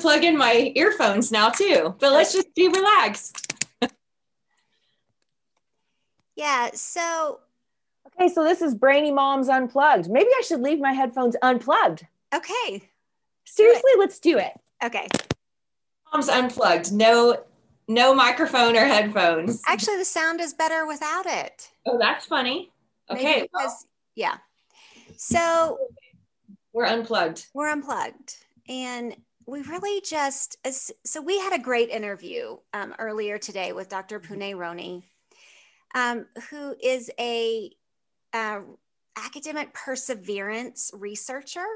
plug in my earphones now too, but let's just be relaxed. Yeah. So, Okay, so this is Brainy Moms Unplugged. Maybe I should leave my headphones unplugged. okay. Seriously, let's do it. Okay. Mom's unplugged. No, no microphone or headphones. Actually, the sound is better without it. Oh, that's funny. Maybe Okay, well, yeah. So we're unplugged. we're unplugged and we really just so we had a great interview um, earlier today with dr pune roni um, who is a uh, academic perseverance researcher.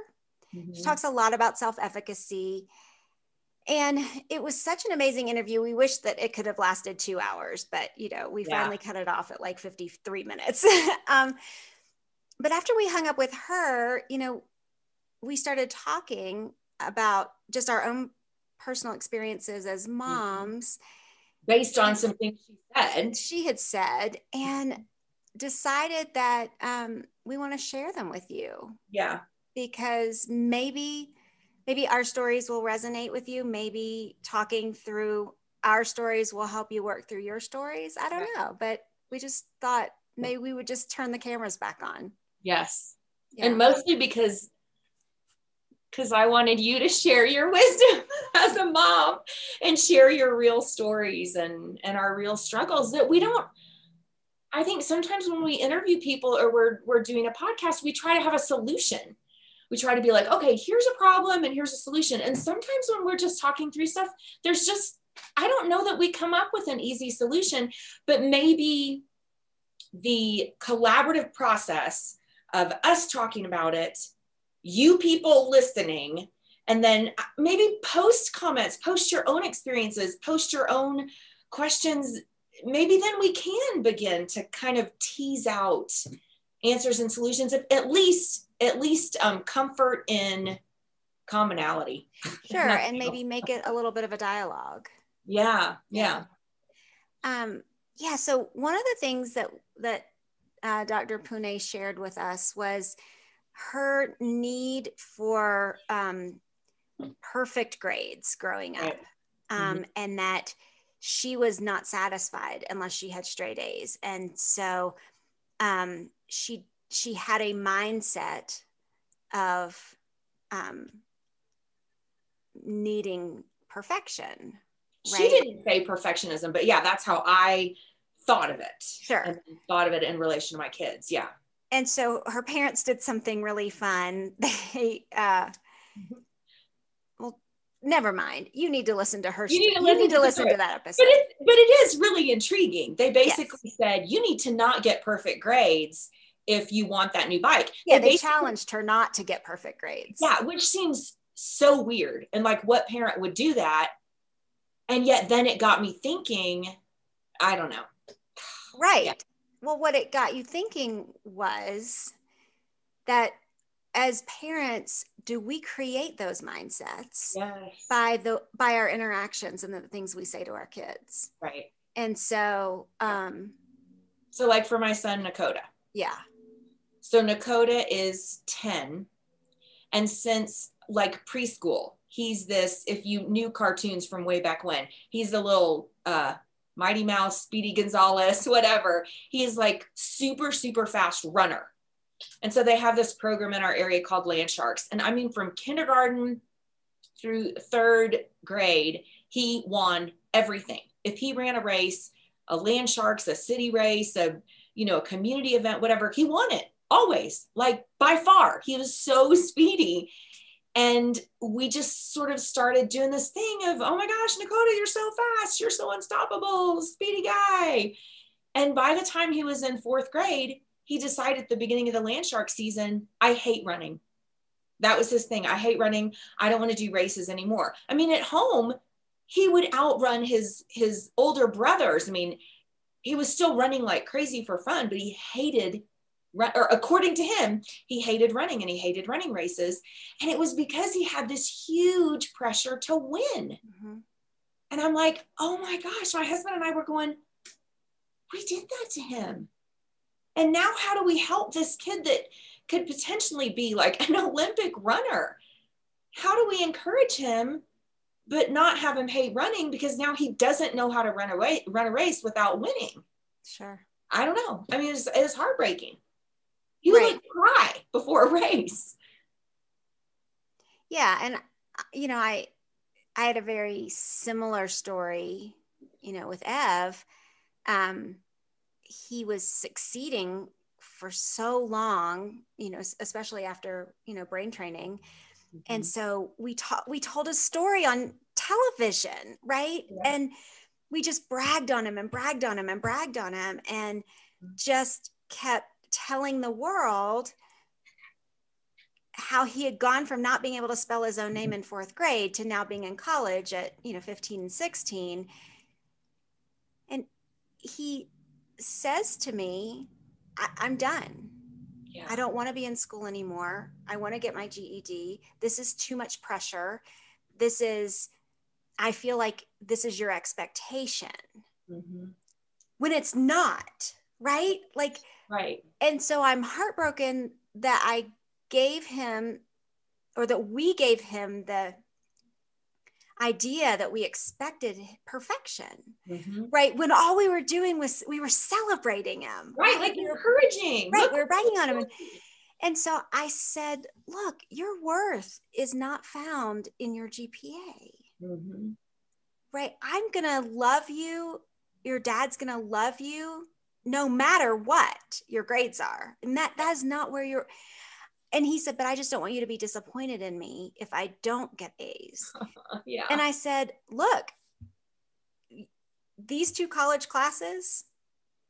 She talks a lot about self-efficacy. And it was such an amazing interview. We wish that it could have lasted two hours but you know we Yeah. finally cut it off at like 53 minutes. Um, but after we hung up with her you know we started talking about just our own personal experiences as moms Based on some things she said. she had said and decided that um, we want to share them with you Yeah. because maybe maybe our stories will resonate with you maybe talking through our stories will help you work through your stories i don't know but we just thought maybe we would just turn the cameras back on Yes. yeah. And mostly because because I wanted you to share your wisdom as a mom and share your real stories and and our real struggles that we don't I think sometimes when we interview people or we're we're doing a podcast, we try to have a solution. We try to be like, okay, here's a problem and here's a solution. And sometimes when we're just talking through stuff, there's just I don't know that we come up with an easy solution, but maybe the collaborative process of us talking about it, you people listening, and then maybe post comments, post your own experiences, post your own questions. Maybe then we can begin to kind of tease out answers and solutions of at least at least um, comfort in commonality. sure and maybe make it a little bit of a dialogue Yeah, yeah. Um, yeah. So one of the things that that uh, Dr. Pune shared with us was her need for um, perfect grades growing up, Right. um, and that she was not satisfied unless she had straight A's, and so um, she she had a mindset of um, needing perfection. She didn't say perfectionism, but yeah, that's how I thought of it. Sure. And thought of it in relation to my kids. Yeah. And so her parents did something really fun. They, uh, well, never mind. You need to listen to her. You need to listen to the listen to that episode. But it but it is really intriguing. They basically said you need to not get perfect grades if you want that new bike. yeah, they basically- challenged her not to get perfect grades. Yeah, which seems so weird. And like what parent would do that? And yet then it got me thinking, I don't know. right. Yeah. Well, what it got you thinking was that as parents, do we create those mindsets Yes. by the by our interactions and the things we say to our kids? Right. And so, um, So like for my son Nakota. yeah, So Nakota is 10. And since like preschool, he's this, if you knew cartoons from way back when, he's a little uh, Mighty Mouse, Speedy Gonzalez, whatever. He's like super, super fast runner. And so they have this program in our area called Land Sharks. And I mean, from kindergarten through third grade, he won everything. If he ran a race, a Land Sharks, a city race, a you know, a community event, whatever, he won it always, like by far. He was so speedy. And we just sort of started doing this thing of, oh my gosh, Nakota, you're so fast. You're so unstoppable, speedy guy. And by the time he was in fourth grade, he decided at the beginning of the Land Shark season, I hate running. That was his thing. I hate running. I don't want to do races anymore. I mean, at home, he would outrun his his older brothers. I mean, he was still running like crazy for fun, but he hated run, or according to him, he hated running and he hated running races. And it was because he had this huge pressure to win. Mhm. And I'm like, oh my gosh, my husband and I were going, we did that to him. And now how do we help this kid that could potentially be like an Olympic runner? How do we encourage him but not have him hate running because now he doesn't know how to run away run a race without winning. Sure. I don't know. I mean, it's, it's heartbreaking. Would Right. like cry before a race. Yeah, and uh, you know, I I had a very similar story, you know, with Ev. Um, he was succeeding for so long, you know, especially after you know brain training, and so we taught we told a story on television, right? Yeah. And we just bragged on him and bragged on him and bragged on him, and just kept telling the world how he had gone from not being able to spell his own name in fourth grade to now being in college at you know 15 and 16 and he says to me I- i'm done. Yeah. i don't want to be in school anymore. I want to get my ged this is too much pressure. This is i feel like this is your expectation. Mhm. when it's not right like Right. and so I'm heartbroken that I gave him or that we gave him the idea that we expected perfection, Mhm. right? When all we were doing was we were celebrating him. Right. Like We were- encouraging. Right, Look we were bragging on him. doing. And so I said, look, your worth is not found in your GPA, Mhm. right? I'm going to love you. Your dad's going to love you no matter what your grades are. And that that is not where you're and he said, but I just don't want you to be disappointed in me if I don't get A's. Yeah. And I said, look, these two college classes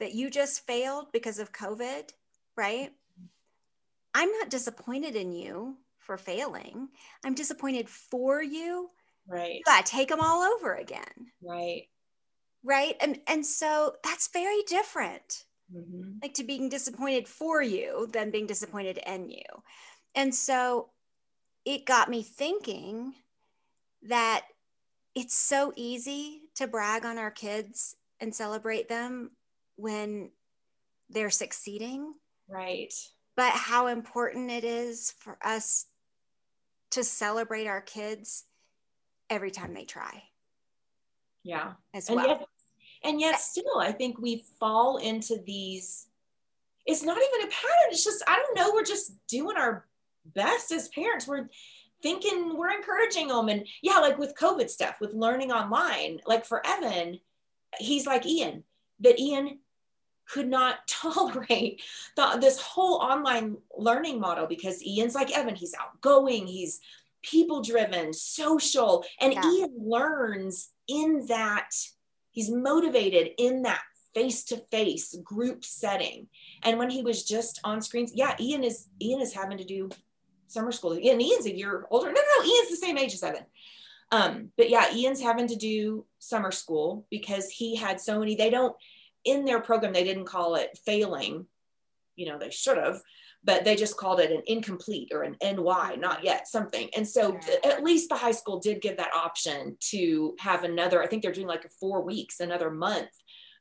that you just failed because of COVID, right? I'm not disappointed in you for failing. I'm disappointed for you. right. You got to take them all over again, Right. Right? And and so that's very different. Mhm. like to being disappointed for you than being disappointed in you. And so it got me thinking that it's so easy to brag on our kids and celebrate them when they're succeeding, Right. but how important it is for us to celebrate our kids every time they try Yeah. as and well. yet and yet still i think we fall into these it's not even a pattern. It's just i don't know we're just doing our best as parents. We're thinking we're encouraging them. And yeah like with covid stuff with learning online like for evan he's like ian that ian could not tolerate the, this whole online learning model because ian's like evan. He's outgoing. He's people driven social. And Yeah. ian learns in that he's motivated in that face-to-face group setting. And when he was just on screens yeah ian is ian is having to do summer school. And ian's a year older. No no ian's the same age as evan. Um but yeah ian's having to do summer school because he had so many they don't in their program they didn't call it failing. You know they should have but they just called it an incomplete or an ny not yet something. And so th- at least the high school did give that option to have another i think they're doing like four weeks another month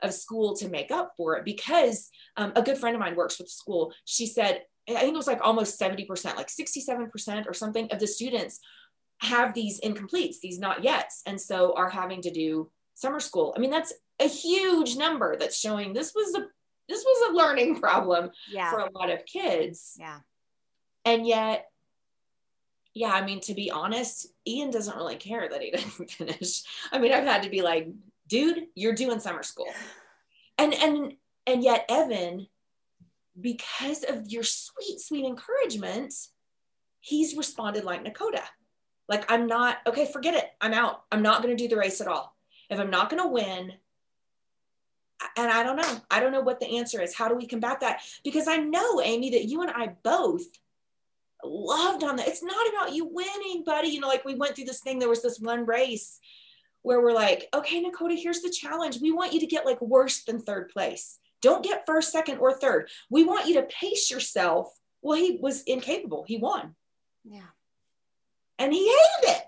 of school to make up for it because um, a good friend of mine works with the school. She said i think it was like almost 70% like 67% or something of the students have these incompletes these not yets and so are having to do summer school. I mean that's a huge number that's showing this was a this was a learning problem yeah. for a lot of kids. Yeah. and yet yeah i mean to be honest ian doesn't really care that he didn't finish. I mean i've had to be like dude you're doing summer school. And and and yet evan because of your sweet sweet encouragement he's responded like nakota. Like i'm not okay forget it. I'm out. I'm not going to do the race at all. If i'm not going to win and i don't know. I don't know what the answer is. How do we combat that? Because i know amy that you and i both loved on that it's not about you winning buddy. You know like we went through this thing. There was this one race where we're like okay nakota here's the challenge. We want you to get like worse than third place. Don't get first second or third. We want you to pace yourself. Well he was incapable. He won. Yeah. and he hated it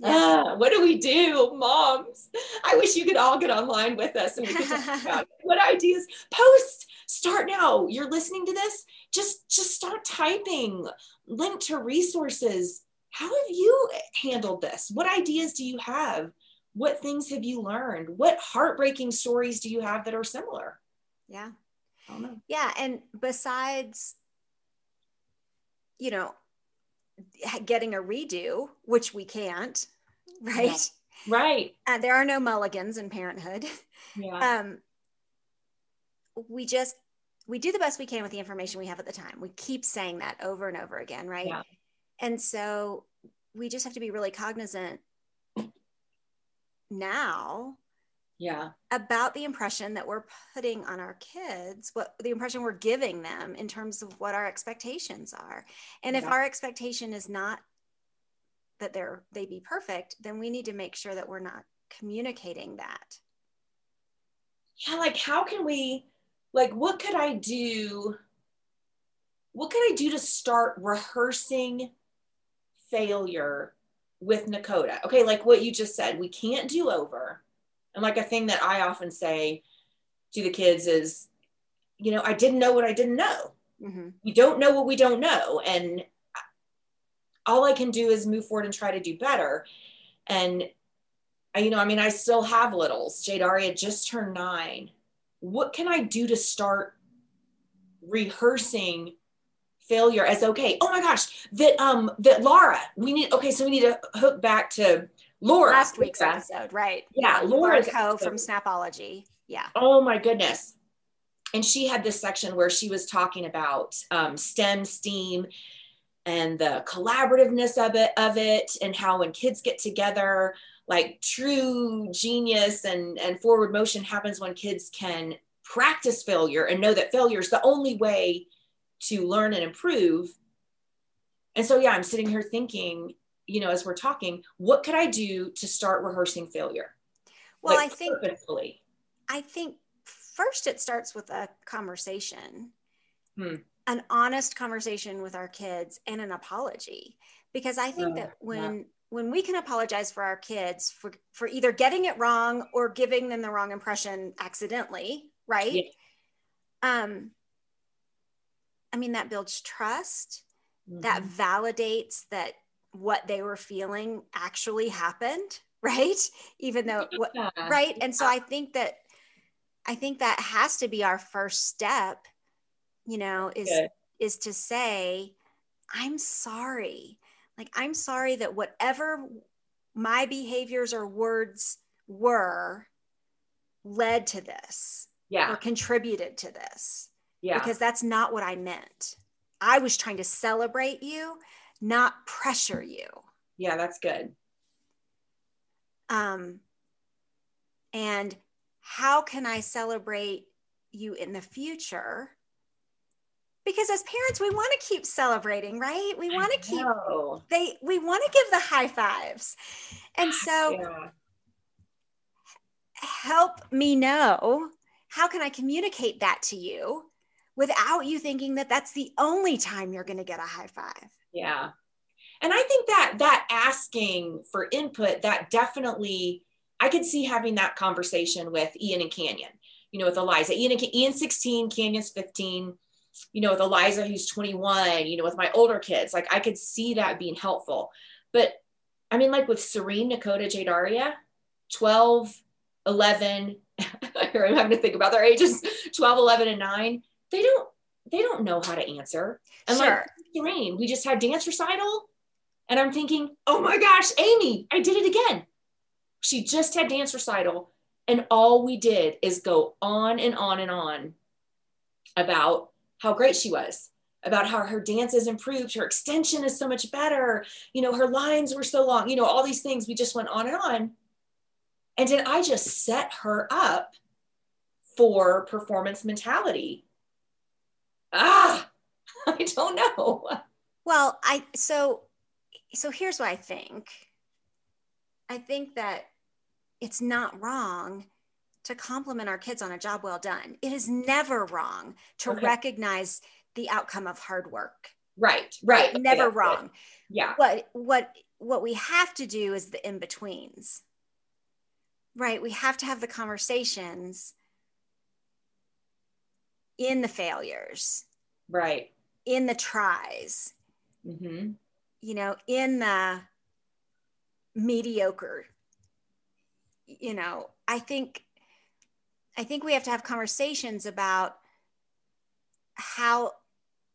Yeah. Ah, what do we do, moms? I wish you could all get online with us and we could talk about what ideas. Post, start now. You're listening to this. Just, just start typing. Link to resources. how have you handled this? What ideas do you have? What things have you learned? What heartbreaking stories do you have that are similar? Yeah. I don't know. Yeah. And besides, you know, getting a redo, which we can't, right? Yeah. Right. Uh, there are no mulligans in parenthood. Yeah. Um, we just we do the best we can with the information we have at the time. We keep saying that over and over again, right? Yeah. And so we just have to be really cognizant now yeah. about the impression that we're putting on our kids, what the impression we're giving them in terms of what our expectations are. And if our expectation is not that they're they be perfect, then we need to make sure that we're not communicating that. Yeah. Like, how can we, like, what could I do? What could I do to start rehearsing failure with Nakota? Okay. Like what you just said, we can't do over. And like a thing that I often say to the kids is, you know, I didn't know what I didn't know. Mhm. we don't know what we don't know and all i can do is move forward and try to do better and I- you know i mean i still have littles Jadaria just turned nine what can i do to start rehearsing failure as okay oh my gosh that um that laura we need okay so we need to hook back to laura Last week's Yeah. episode, right? Yeah, Laura Co from Snapology. Yeah. Oh my goodness. And she had this section where she was talking about um, STEM, STEAM, and the collaborativeness of it, of it, and how when kids get together, like true genius and, and forward motion happens when kids can practice failure and know that failure is the only way to learn and improve. And so, yeah, I'm sitting here thinking, you know, as we're talking, what could I do to start rehearsing failure? Well, Like, I think purposefully. I think first it starts with a conversation, Hmm. an honest conversation with our kids and an apology. Because I think Oh, that yeah. when when we can apologize for our kids for for either getting it wrong or giving them the wrong impression accidentally, right? Yeah. Um I mean that builds trust. That Mhm. validates that what they were feeling actually happened, right? Even though Yeah. right and so i think that i think that has to be our first step you know is Good. is to say i'm sorry like i'm sorry that whatever my behaviors or words were led to this Yeah. or contributed to this Yeah. because that's not what i meant i was trying to celebrate you not pressure you yeah, that's good. um, and how can I celebrate you in the future? Because as parents, we want to keep celebrating, right? We want to keep they we want to give the high fives, and so Yeah. help me know how can I communicate that to you without you thinking that that's the only time you're going to get a high five. Yeah. And I think that that asking for input, that definitely, I could see having that conversation with Ian and Canyon, you know, with Eliza. Ian, and, Ian's 16, Canyon's 15, you know, with Eliza, who's 21, you know, with my older kids. Like I could see that being helpful. But I mean, like with Serene, Nakota, Jadaria, 12, 11, I'm having to think about their ages 12, 11, and 9. They don't, they don't know how to answer. And like sure. Serene, we just had dance recital. And I'm thinking, oh my gosh, Amy, I did it again. She just had dance recital. And all we did is go on and on and on about how great she was, about how her dance has improved, her extension is so much better, you know, her lines were so long, you know, all these things. We just went on and on. And did I just set her up for performance mentality. Ah, I don't know. Well, I so so here's what I think. I think that it's not wrong to compliment our kids on a job well done. It is never wrong to Okay. recognize the outcome of hard work. Right, right. Never that's good. wrong. Yeah. What what what we have to do is the in-betweens. Right? We have to have the conversations in the failures, Right. in the tries, hmm you know, in the mediocre. You know, I think I think we have to have conversations about how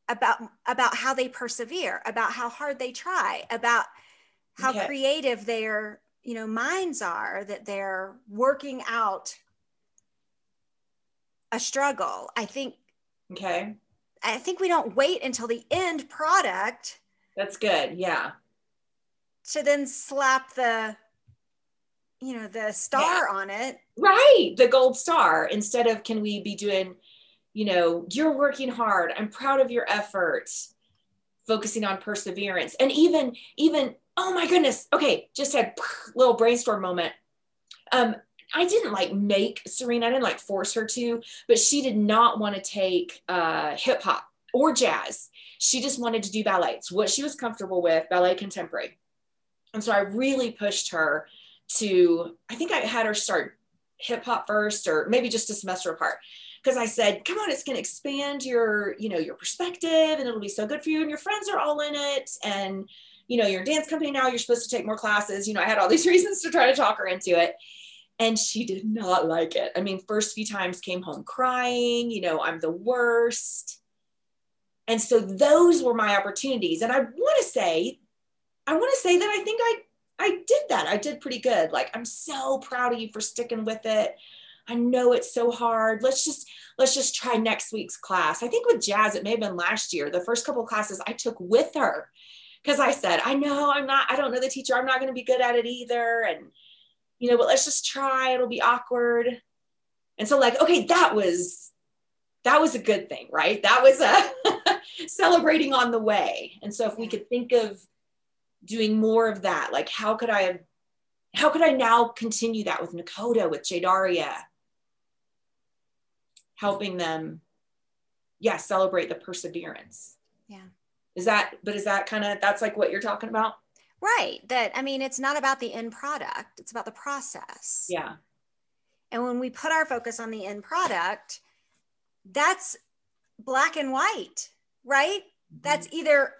about about how they persevere, about how hard they try, about how okay. creative their you know minds are that they're working out a struggle. I think okay. I think we don't wait until the end product. That's good. Yeah. To then slap the you know the star yeah. on it. Right, the gold star instead of can we be doing you know, you're working hard. I'm proud of your efforts. Focusing on perseverance. And even even oh my goodness. Okay, just had a little brainstorm moment. Um I didn't like make Serena, I didn't like force her to, but she did not want to take uh, hip hop or jazz. She just wanted to do ballet. It's what she was comfortable with, ballet contemporary. And so I really pushed her to, I think I had her start hip hop first or maybe just a semester apart because I said, come on, it's going to expand your, you know, your perspective and it'll be so good for you. And your friends are all in it. And, you know, you're dance company now, you're supposed to take more classes. You know, I had all these reasons to try to talk her into it. And she did not like it. I mean, first few times came home crying, you know, I'm the worst. And so those were my opportunities. And I want to say, I want to say that I think I I did that. I did pretty good. Like I'm so proud of you for sticking with it. I know it's so hard. Let's just let's just try next week's class. I think with jazz, it may have been last year. The first couple classes I took with her because I said, I know I'm not, I don't know the teacher. I'm not going to be good at it either. And you know, but let's just try. It'll be awkward. And so, like, okay, that was that was a good thing, right? That was a celebrating on the way. And so if we could think of doing more of that, like how could I have how could I now continue that with Nakota, with Jadaria, helping them, yeah, celebrate the perseverance. Yeah. Is that, but is that kind of, that's like what you're talking about? Right. That, I mean, it's not about the end product, it's about the process. Yeah. And when we put our focus on the end product, that's black and white, right? Mm-hmm. That's either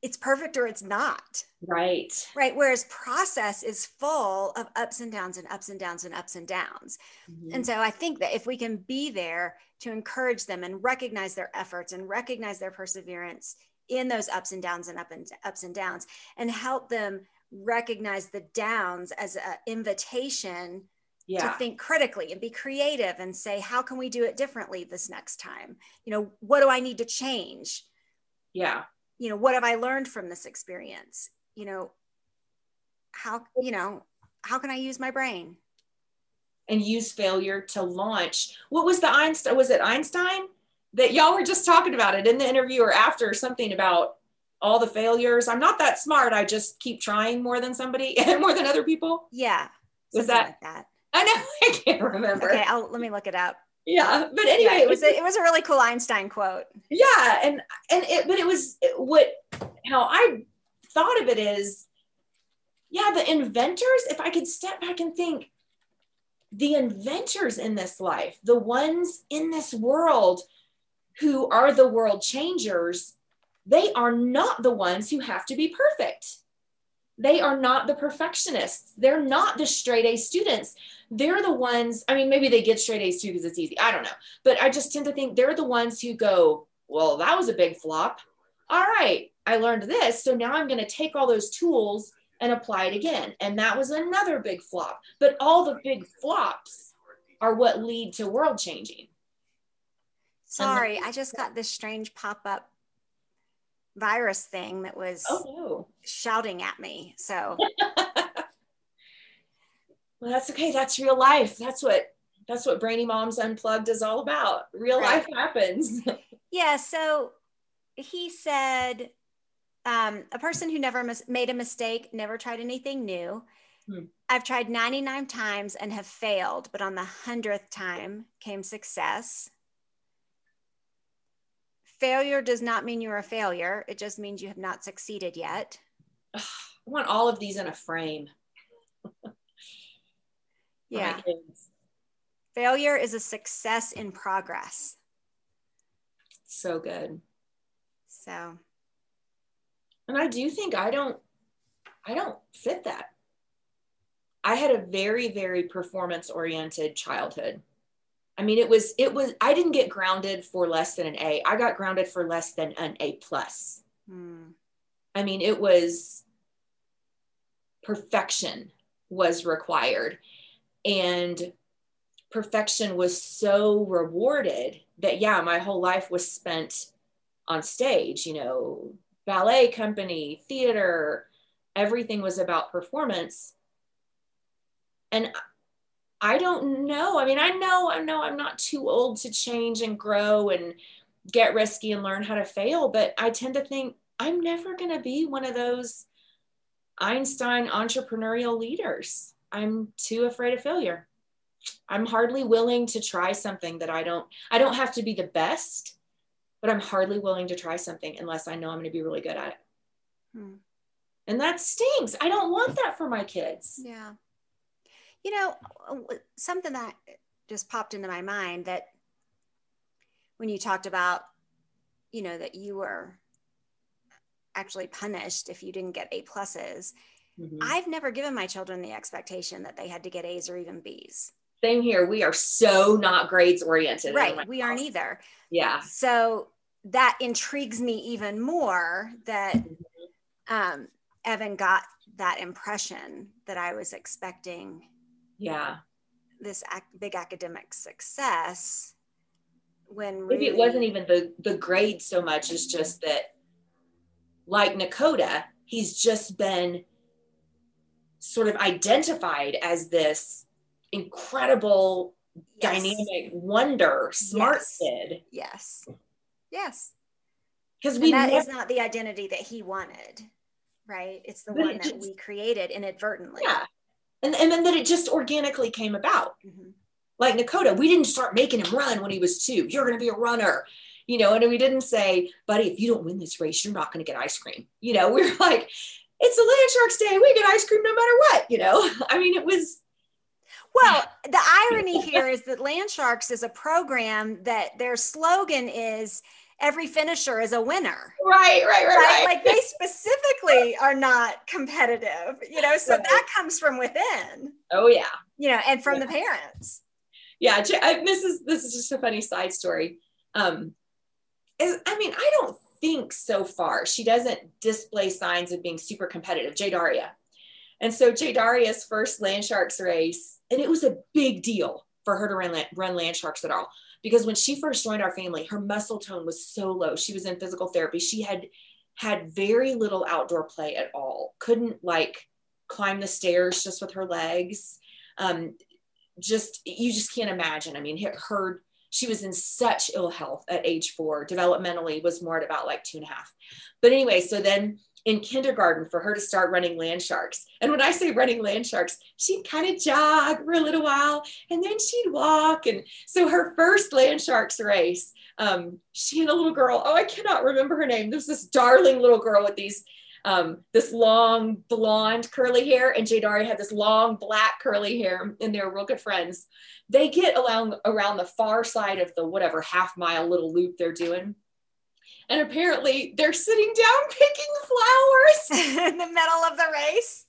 it's perfect or it's not. Right. Right. Whereas process is full of ups and downs and ups and downs and ups and downs. Mm-hmm. And so I think that if we can be there to encourage them and recognize their efforts and recognize their perseverance in those ups and downs and up and ups and downs and help them recognize the downs as an invitation yeah. to think critically and be creative and say how can we do it differently this next time? You know what do i need to change? Yeah. You know what have i learned from this experience? You know how you know how can i use my brain? And use failure to launch. What was the einstein was it einstein that y'all were just talking about it in the interview or after something about all the failures. I'm not that smart. I just keep trying more than somebody and more than other people. Yeah was that like that. I know i can't remember. Okay I'll, let me look it up. Yeah but anyway yeah, it was a, it was a really cool einstein quote. Yeah and and it but it was what how i thought of it is yeah the inventors if i could step back and think the inventors in this life the ones in this world who are the world changers they are not the ones who have to be perfect they are not the perfectionists they're not the straight a students they're the ones, I mean, maybe they get straight A's too because it's easy. I don't know. But I just tend to think they're the ones who go, well, that was a big flop. All right, I learned this. So now I'm going to take all those tools and apply it again. And that was another big flop. But all the big flops are what lead to world changing. Sorry, I just got this strange pop up virus thing that was oh, no. shouting at me. So well that's okay that's real life that's what that's what brainy moms unplugged is all about real right. life happens yeah so he said um, a person who never mis- made a mistake never tried anything new hmm. i've tried 99 times and have failed but on the 100th time came success failure does not mean you're a failure it just means you have not succeeded yet i want all of these in a frame yeah. Failure is a success in progress. So good. So And I do think I don't I don't fit that. I had a very very performance oriented childhood. I mean it was it was I didn't get grounded for less than an A. I got grounded for less than an A plus. Hmm. I mean it was perfection was required and perfection was so rewarded that yeah my whole life was spent on stage you know ballet company theater everything was about performance and i don't know i mean i know i know i'm not too old to change and grow and get risky and learn how to fail but i tend to think i'm never going to be one of those einstein entrepreneurial leaders i'm too afraid of failure I'm hardly willing to try something that I don't I don't have to be the best, but I'm hardly willing to try something unless I know I'm going to be really good at it. Hmm. And that stinks. I don't want that for my kids. Yeah. You know, something that just popped into my mind that when you talked about, you know, that you were actually punished if you didn't get A pluses. Mm-hmm. I've never given my children the expectation that they had to get A's or even B's. Same here. We are so not grades oriented. Right. We house. aren't either. Yeah. So that intrigues me even more that mm-hmm. um, Evan got that impression that I was expecting. Yeah. This ac- big academic success when maybe it wasn't even the the grade so much as just that like Nakota, he's just been sort of identified as this incredible, yes. dynamic, wonder, smart yes. kid. Yes. Yes. Because we that never, is not the identity that he wanted, right? It's the one that just, we created inadvertently. Yeah. And, and then that it just organically came about. Mm-hmm. Like Nakota, we didn't start making him run when he was two. You're going to be a runner you know, and we didn't say, buddy, if you don't win this race, you're not going to get ice cream. You know, we are like, it's a land sharks day. We get ice cream no matter what, you know? I mean, it was, well, the irony here is that Land Sharks is a program that their slogan is every finisher is a winner. Right, right, right, right. Like they specifically are not competitive, you know, so right. that comes from within. Oh yeah. You know, and from yeah. the parents. Yeah, this is this is just a funny side story. Um is, I mean, I don't think so far she doesn't display signs of being super competitive. Jadaria. And so Jadaria's first Land Sharks race, and it was a big deal for her to run, run Land Sharks at all. Because when she first joined our family, her muscle tone was so low. She was in physical therapy. She had had very little outdoor play at all. Couldn't like climb the stairs just with her legs. Um, just you just can't imagine. I mean, her she was in such ill health at age four. Developmentally was more at about like two and a half. But anyway, so then in kindergarten for her to start running land sharks. And when I say running land sharks, she'd kind of jog for a little while and then she'd walk. And so her first land sharks race, um, she had a little girl. Oh, I cannot remember her name. There's this darling little girl with these um, this long blonde curly hair, and Jadari had this long black curly hair, and they were real good friends. They get around around the far side of the whatever half mile little loop they're doing and apparently they're sitting down picking flowers in the middle of the race.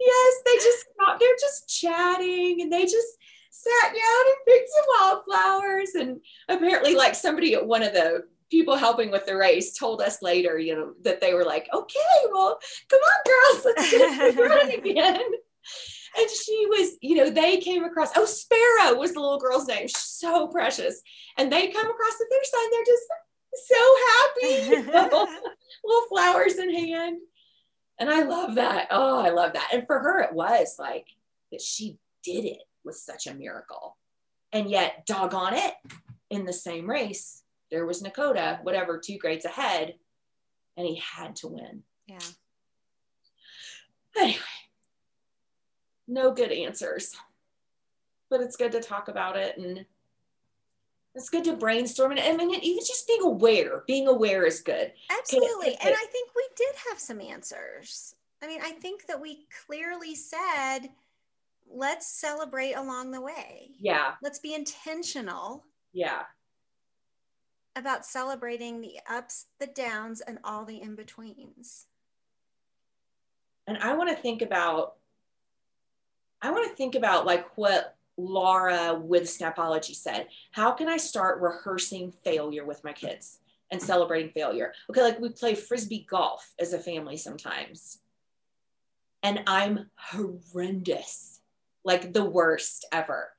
Yes, they just they're just chatting and they just sat down and picked some wildflowers. And apparently, like somebody at one of the people helping with the race told us later, you know, that they were like, okay, well, come on, girls, let's get running again. And she was, you know, they came across, oh, Sparrow was the little girl's name. She's so precious. And they come across the finish line. They're just so happy. little flowers in hand. And I love that. Oh, I love that. And for her, it was like that she did it was such a miracle. And yet, doggone it, in the same race, there was Nakota, whatever, two grades ahead, and he had to win. Yeah. Anyway, no good answers, but it's good to talk about it and it's good to brainstorm and I mean even just being aware. Being aware is good. Absolutely. and I think we did have some answers. I mean, I think that we clearly said let's celebrate along the way. Yeah. Let's be intentional. Yeah. About celebrating the ups, the downs, and all the in betweens. and I want to think about I want to think about like what Laura with Snapology said. How can I start rehearsing failure with my kids and celebrating failure? Okay, like we play frisbee golf as a family sometimes. And I'm horrendous, like the worst ever.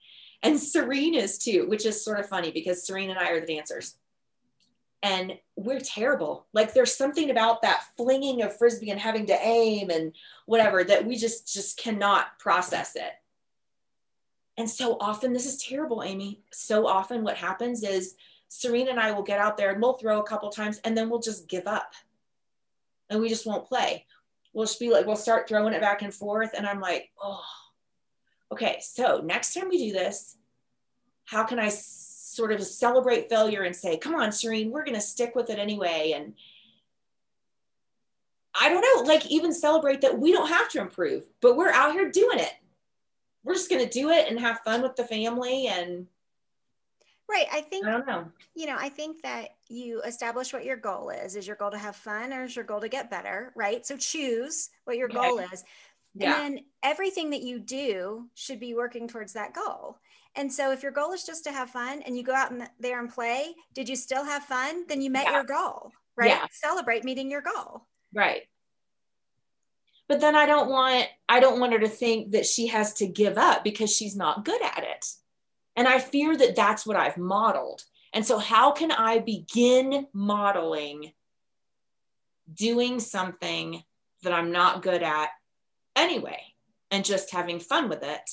And Serene is too, which is sort of funny because Serene and I are the dancers and we're terrible. Like there's something about that flinging of frisbee and having to aim and whatever that we just just cannot process it. And so often this is terrible, Amy. So often what happens is Serena and I will get out there and we'll throw a couple times and then we'll just give up. And we just won't play. We'll just be like, we'll start throwing it back and forth. And I'm like, oh, okay. So next time we do this, how can I sort of celebrate failure and say, come on, Serene, we're going to stick with it anyway. And I don't know, like even celebrate that we don't have to improve, but we're out here doing it. We're just going to do it and have fun with the family and Right. I think, I don't know. You know, I think that you establish what your goal is. Is your goal to have fun or is your goal to get better? Right. So choose what your goal is. Yeah. And then everything that you do should be working towards that goal. And so if your goal is just to have fun and you go out there and play, did you still have fun? Then you met yeah. your goal, right? Celebrate meeting your goal. Right. But then I don't want I don't want her to think that she has to give up because she's not good at it. And I fear that that's what I've modeled. And so how can I begin modeling doing something that I'm not good at anyway and just having fun with it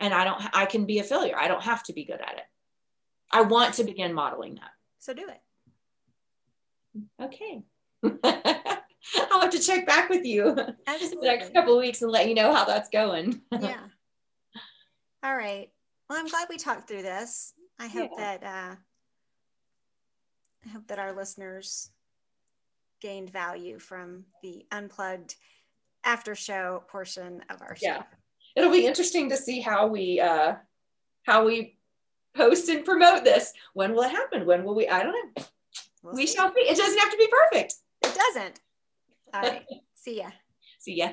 and I don't, I can be a failure. I don't have to be good at it. I want to begin modeling that. So do it. Okay. I'll have to check back with you Absolutely. the next couple of weeks and let you know how that's going. yeah. All right. Well, I'm glad we talked through this. I hope yeah. that uh, I hope that our listeners gained value from the unplugged after show portion of our show. Yeah it'll be interesting to see how we uh how we post and promote this. When will it happen? When will we? I don't know. We'll we see. shall see. It doesn't have to be perfect. It doesn't. All right. see ya. See ya.